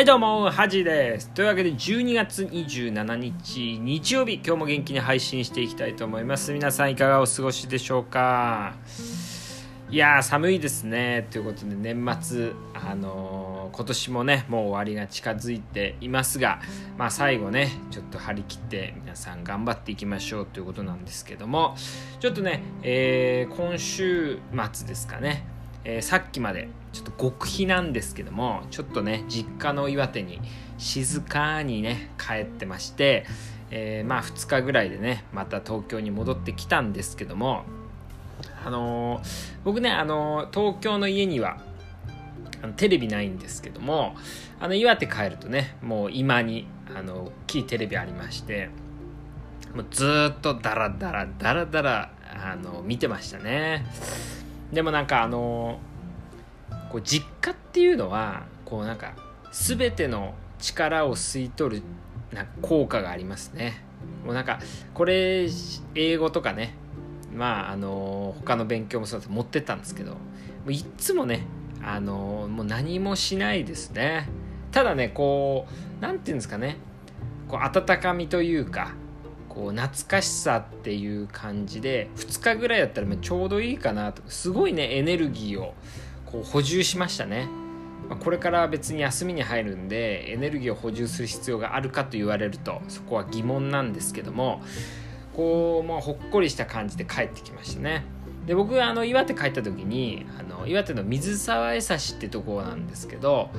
はいどうも、ハジです。というわけで12月27日日曜日、今日も元気に配信していきたいと思います。皆さんいかがお過ごしでしょうか？いや寒いですね。ということで年末、あのー、今年もね、もう終わりが近づいていますが、まあ最後ね、ちょっと張り切って皆さん頑張っていきましょうということなんですけども、ちょっとね、えー、今週末ですかね、えー、さっきまでちょっと極秘なんですけどもちょっとね実家の岩手に静かにね帰ってまして、えー、まあ2日ぐらいでねまた東京に戻ってきたんですけどもあのー、僕ね、あの東京の家にはあのテレビないんですけどもあの岩手帰るとねもう今にあの大きいテレビありましてもうずっとダラダラダラダラあの見てましたね。でもなんかあのこう実家っていうのはこうなんか全ての力を吸い取るな効果がありますね。もうなんかこれ英語とかねまああの他の勉強もそうだと持ってったんですけどもういつもねあのもう何もしないですね。ただねこう何て言うんですかねこう温かみというかこう懐かしさっていう感じで2日ぐらいだったらちょうどいいかなと。すごいねエネルギーをこう補充しましたね、ま、これから別に休みに入るんでエネルギーを補充する必要があるかと言われるとそこは疑問なんですけどもこう、まあ、ほっこりした感じで帰ってきましたね。で僕あの岩手帰った時にあの岩手の水沢江差ってとこなんですけど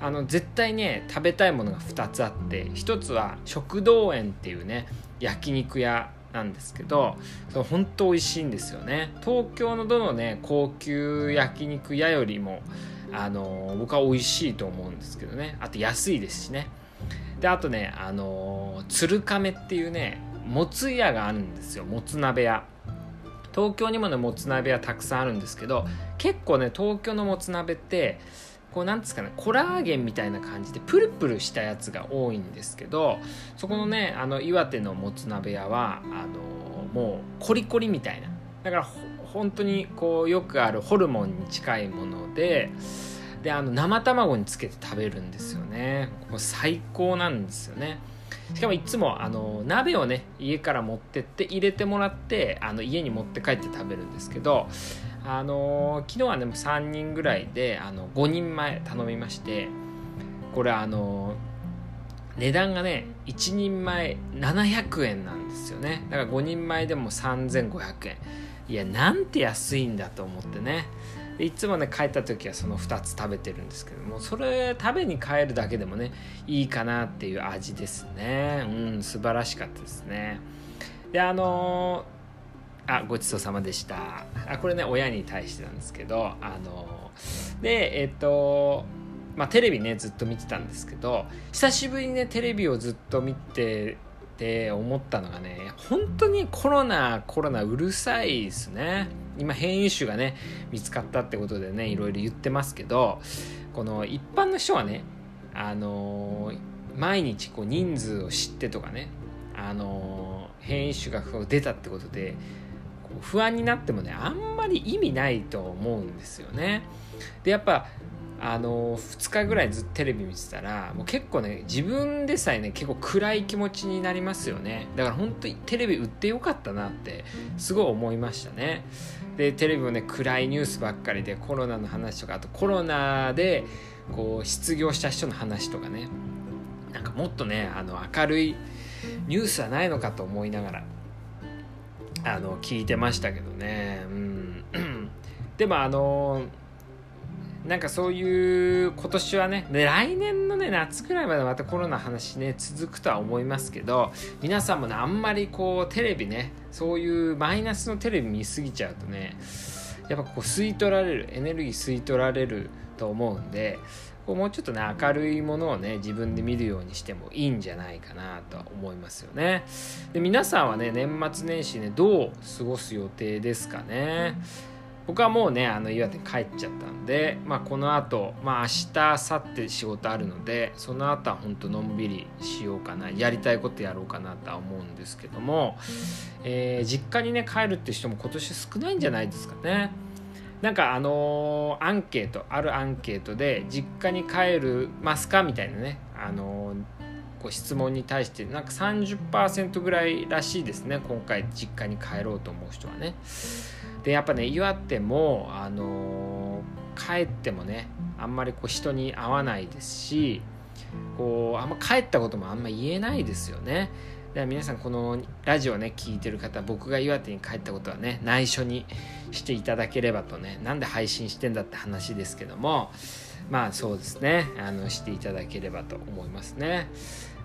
あの絶対ね食べたいものが2つあって1つは食道園っていうね焼肉屋なんですけどそれ本当美味しいんですよね。東京のどのね高級焼肉屋よりもあの僕は美味しいと思うんですけどね。あと安いですしね。であとねあの鶴亀っていうねもつ屋があるんですよ。もつ鍋屋。東京にもねもつ鍋屋たくさんあるんですけど結構ね東京のもつ鍋ってこうなんですかねコラーゲンみたいな感じでプルプルしたやつが多いんですけどそこのねあの岩手のもつ鍋屋はあのもうコリコリみたいな。だから本当にこうよくあるホルモンに近いものでであの生卵につけて食べるんですよね。こ最高なんですよね。しかもいつもあの鍋をね家から持ってって入れてもらってあの家に持って帰って食べるんですけどあの昨日はね3人ぐらいであの5人前頼みましてこれあの値段がね1人前700円なんですよね。だから5人前でも3500円。いやなんて安いんだと思ってね。いつもね帰った時はその2つ食べてるんですけどもそれ食べに帰るだけでもねいいかなっていう味ですね。うん素晴らしかったですね。であのーあごちそうさまでした。あこれね親に対してなんですけどあのでえっ、とまあテレビねずっと見てたんですけど久しぶりにねテレビをずっと見てて思ったのがね本当にコロナコロナうるさいですね。今変異種がね見つかったってことでねいろいろ言ってますけどこの一般の人はねあの毎日こう人数を知ってとかねあの変異種が出たってことで不安になってもねあんまり意味ないと思うんですよね。でやっぱあの2日ぐらいずっとテレビ見てたらもう結構ね自分でさえね結構暗い気持ちになりますよね。だから本当にテレビ売ってよかったなってすごい思いましたね。でテレビもね暗いニュースばっかりでコロナの話とかあとコロナでこう失業した人の話とかね。なんかもっとねあの明るいニュースはないのかと思いながら。あの聞いてましたけどね。うん。でもあのなんかそういう今年はね来年のね夏ぐらいまでまたコロナ話ね続くとは思いますけど皆さんもねあんまりこうテレビねそういうマイナスのテレビ見すぎちゃうとねやっぱこう吸い取られるエネルギー吸い取られると思うんでこうもうちょっとね明るいものをね自分で見るようにしてもいいんじゃないかなとは思いますよね。で皆さんはね年末年始ねどう過ごす予定ですかね？僕はもうねあの岩手に帰っちゃったんで、まあ、このあと、まあ、明日明後日仕事あるのでその後は本当のんびりしようかなやりたいことやろうかなとは思うんですけども、えー、実家にね帰るって人も今年少ないんじゃないですかね。なんかあのー、アンケートあるアンケートで実家に帰るますか？みたいなね。あのー、ご質問に対してなんか30%ぐらいらしいですね今回実家に帰ろうと思う人はね。でやっぱね岩手もあのー、帰ってもねあんまりこう人に会わないですしこうあんま帰ったこともあんま言えないですよね。では皆さんこのラジオね聞いてる方僕が岩手に帰ったことはね内緒にしていただければとねなんで配信してんだって話ですけどもまあそうですね。あのしていただければと思いますね。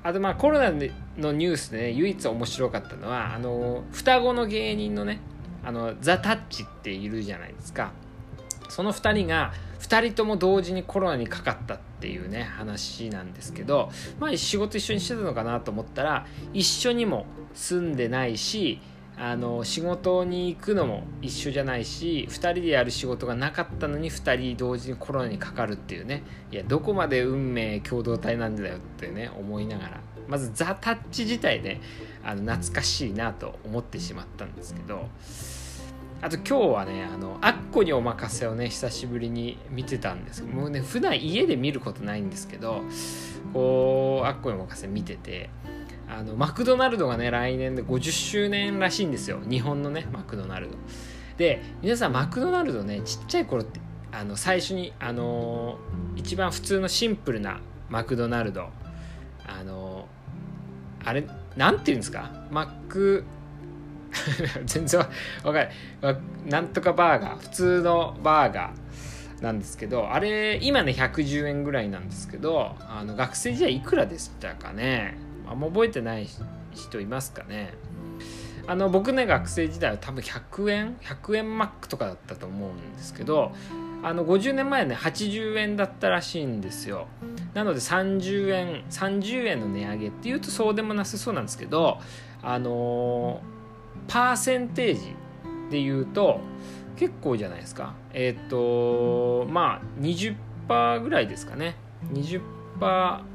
あとまあコロナのニュースでね唯一面白かったのはあの双子の芸人のねあのザ・タッチっているじゃないですか。その2人が2人とも同時にコロナにかかったっていうね話なんですけどまあ仕事一緒にしてたのかなと思ったら一緒にも住んでないしあの仕事に行くのも一緒じゃないし2人でやる仕事がなかったのに2人同時にコロナにかかるっていうねいやどこまで運命共同体なんだよってね思いながらまずザ・タッチ自体ねあの懐かしいなと思ってしまったんですけどあと今日はね、あの、アッコにお任せをね、久しぶりに見てたんですもうね、普段家で見ることないんですけど、こう、アッコにお任せ見てて、あの、マクドナルドがね、来年で50周年らしいんですよ。日本のね、マクドナルド。で、皆さん、マクドナルドね、ちっちゃい頃って、あの、最初に、あの一番普通のシンプルなマクドナルド、あのあれ、なんて言うんですか？マック、全然わかんない。なんとかバーガー普通のバーガーなんですけどあれ今ね110円ぐらいなんですけどあの学生時代いくらでしたかね。あんま覚えてない人いますかね。あの僕ね学生時代は多分100円100円マックとかだったと思うんですけどあの50年前ね80円だったらしいんですよ。なので30円30円の値上げっていうとそうでもなさそうなんですけどあのーパーセンテージで言うと結構じゃないですか。えっ、ー、とまあ20%ぐらいですかね。20%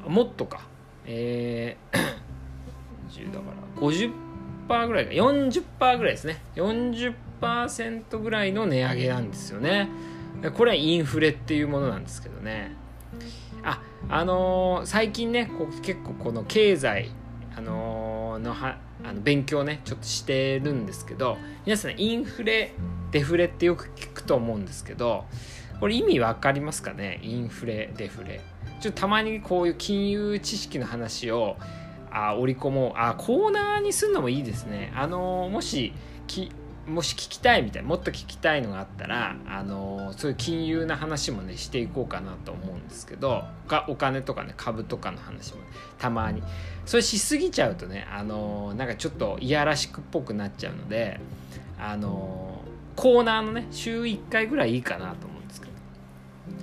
もっとか。えー、だから50%ぐらいか。40%ぐらいですね。40%ぐらいの値上げなんですよね。これはインフレっていうものなんですけどね。ああのー、最近ねこ結構この経済あのー、のはあの勉強ねちょっとしてるんですけど皆さんインフレデフレってよく聞くと思うんですけどこれ意味わかりますかね？インフレデフレ。ちょっとたまにこういう金融知識の話をあ織り込もう。あコーナーにするのもいいですね。あのもしきもし聞きたいみたいもっと聞きたいのがあったらあのそういう金融な話もねしていこうかなと思うんですけどお金とかね株とかの話も、ね、たまに。それしすぎちゃうとねあのなんかちょっといやらしくっぽくなっちゃうのであのコーナーのね週1回ぐらいいいかなと思うんですけど。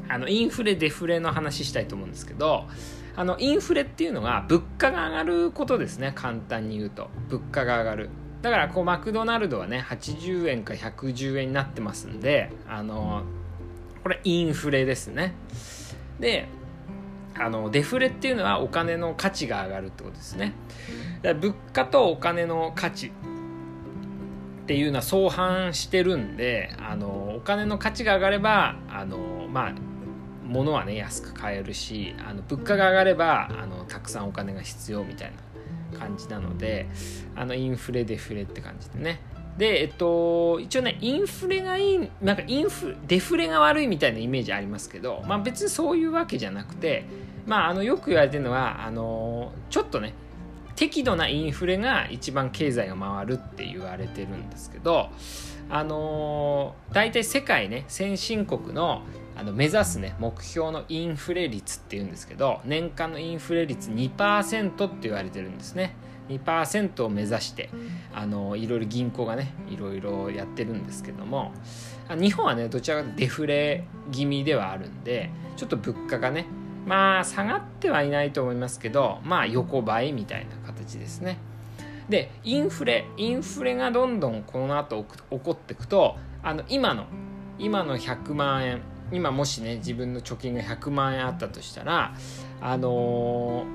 あのインフレデフレの話したいと思うんですけどあのインフレっていうのが物価が上がることですね簡単に言うと。物価が上がる。だからこうマクドナルドはね80円か110円になってますんであのこれインフレですね。であのデフレっていうのはお金の価値が上がるってことですね。だから物価とお金の価値っていうのは相反してるんであのお金の価値が上がればあのまあ物はね安く買えるしあの物価が上がればあのたくさんお金が必要みたいな。感じなのであのインフレデフレって感じでね。でえっと一応ねインフレがいいなんかインフデフレが悪いみたいなイメージありますけどまあ別にそういうわけじゃなくてまああのよく言われてるのはあのちょっとね適度なインフレが一番経済が回るって言われてるんですけどあの大体世界ね先進国のあの目指すね目標のインフレ率っていうんですけど年間のインフレ率2%って言われてるんですね。2%を目指してあのいろいろ銀行がねいろいろやってるんですけども日本はねどちらかというとデフレ気味ではあるんでちょっと物価がねまあ下がってはいないと思いますけどまあ横ばいみたいな形ですね。でインフレインフレがどんどんこの後起こっていくとあの今の今の100万円今もしね自分の貯金が100万円あったとしたらあの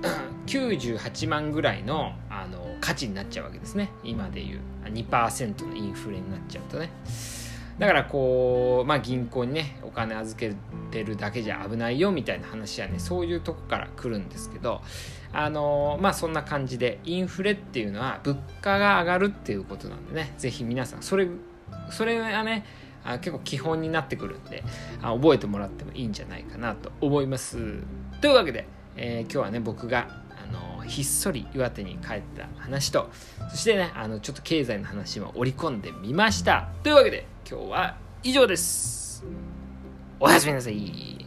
ー、98万ぐらいの、あのー、価値になっちゃうわけですね。今でいう。2%のインフレになっちゃうとね。だからこう、まあ、銀行にねお金預けてるだけじゃ危ないよみたいな話はねそういうとこから来るんですけどあのまあそんな感じでインフレっていうのは物価が上がるっていうことなんでね是非皆さんそれそれがねあ結構基本になってくるんであ覚えてもらってもいいんじゃないかなと思います。というわけで、えー、今日はね僕があのひっそり岩手に帰った話とそしてねあのちょっと経済の話も織り込んでみました。というわけで今日は以上です。おやすみなさい。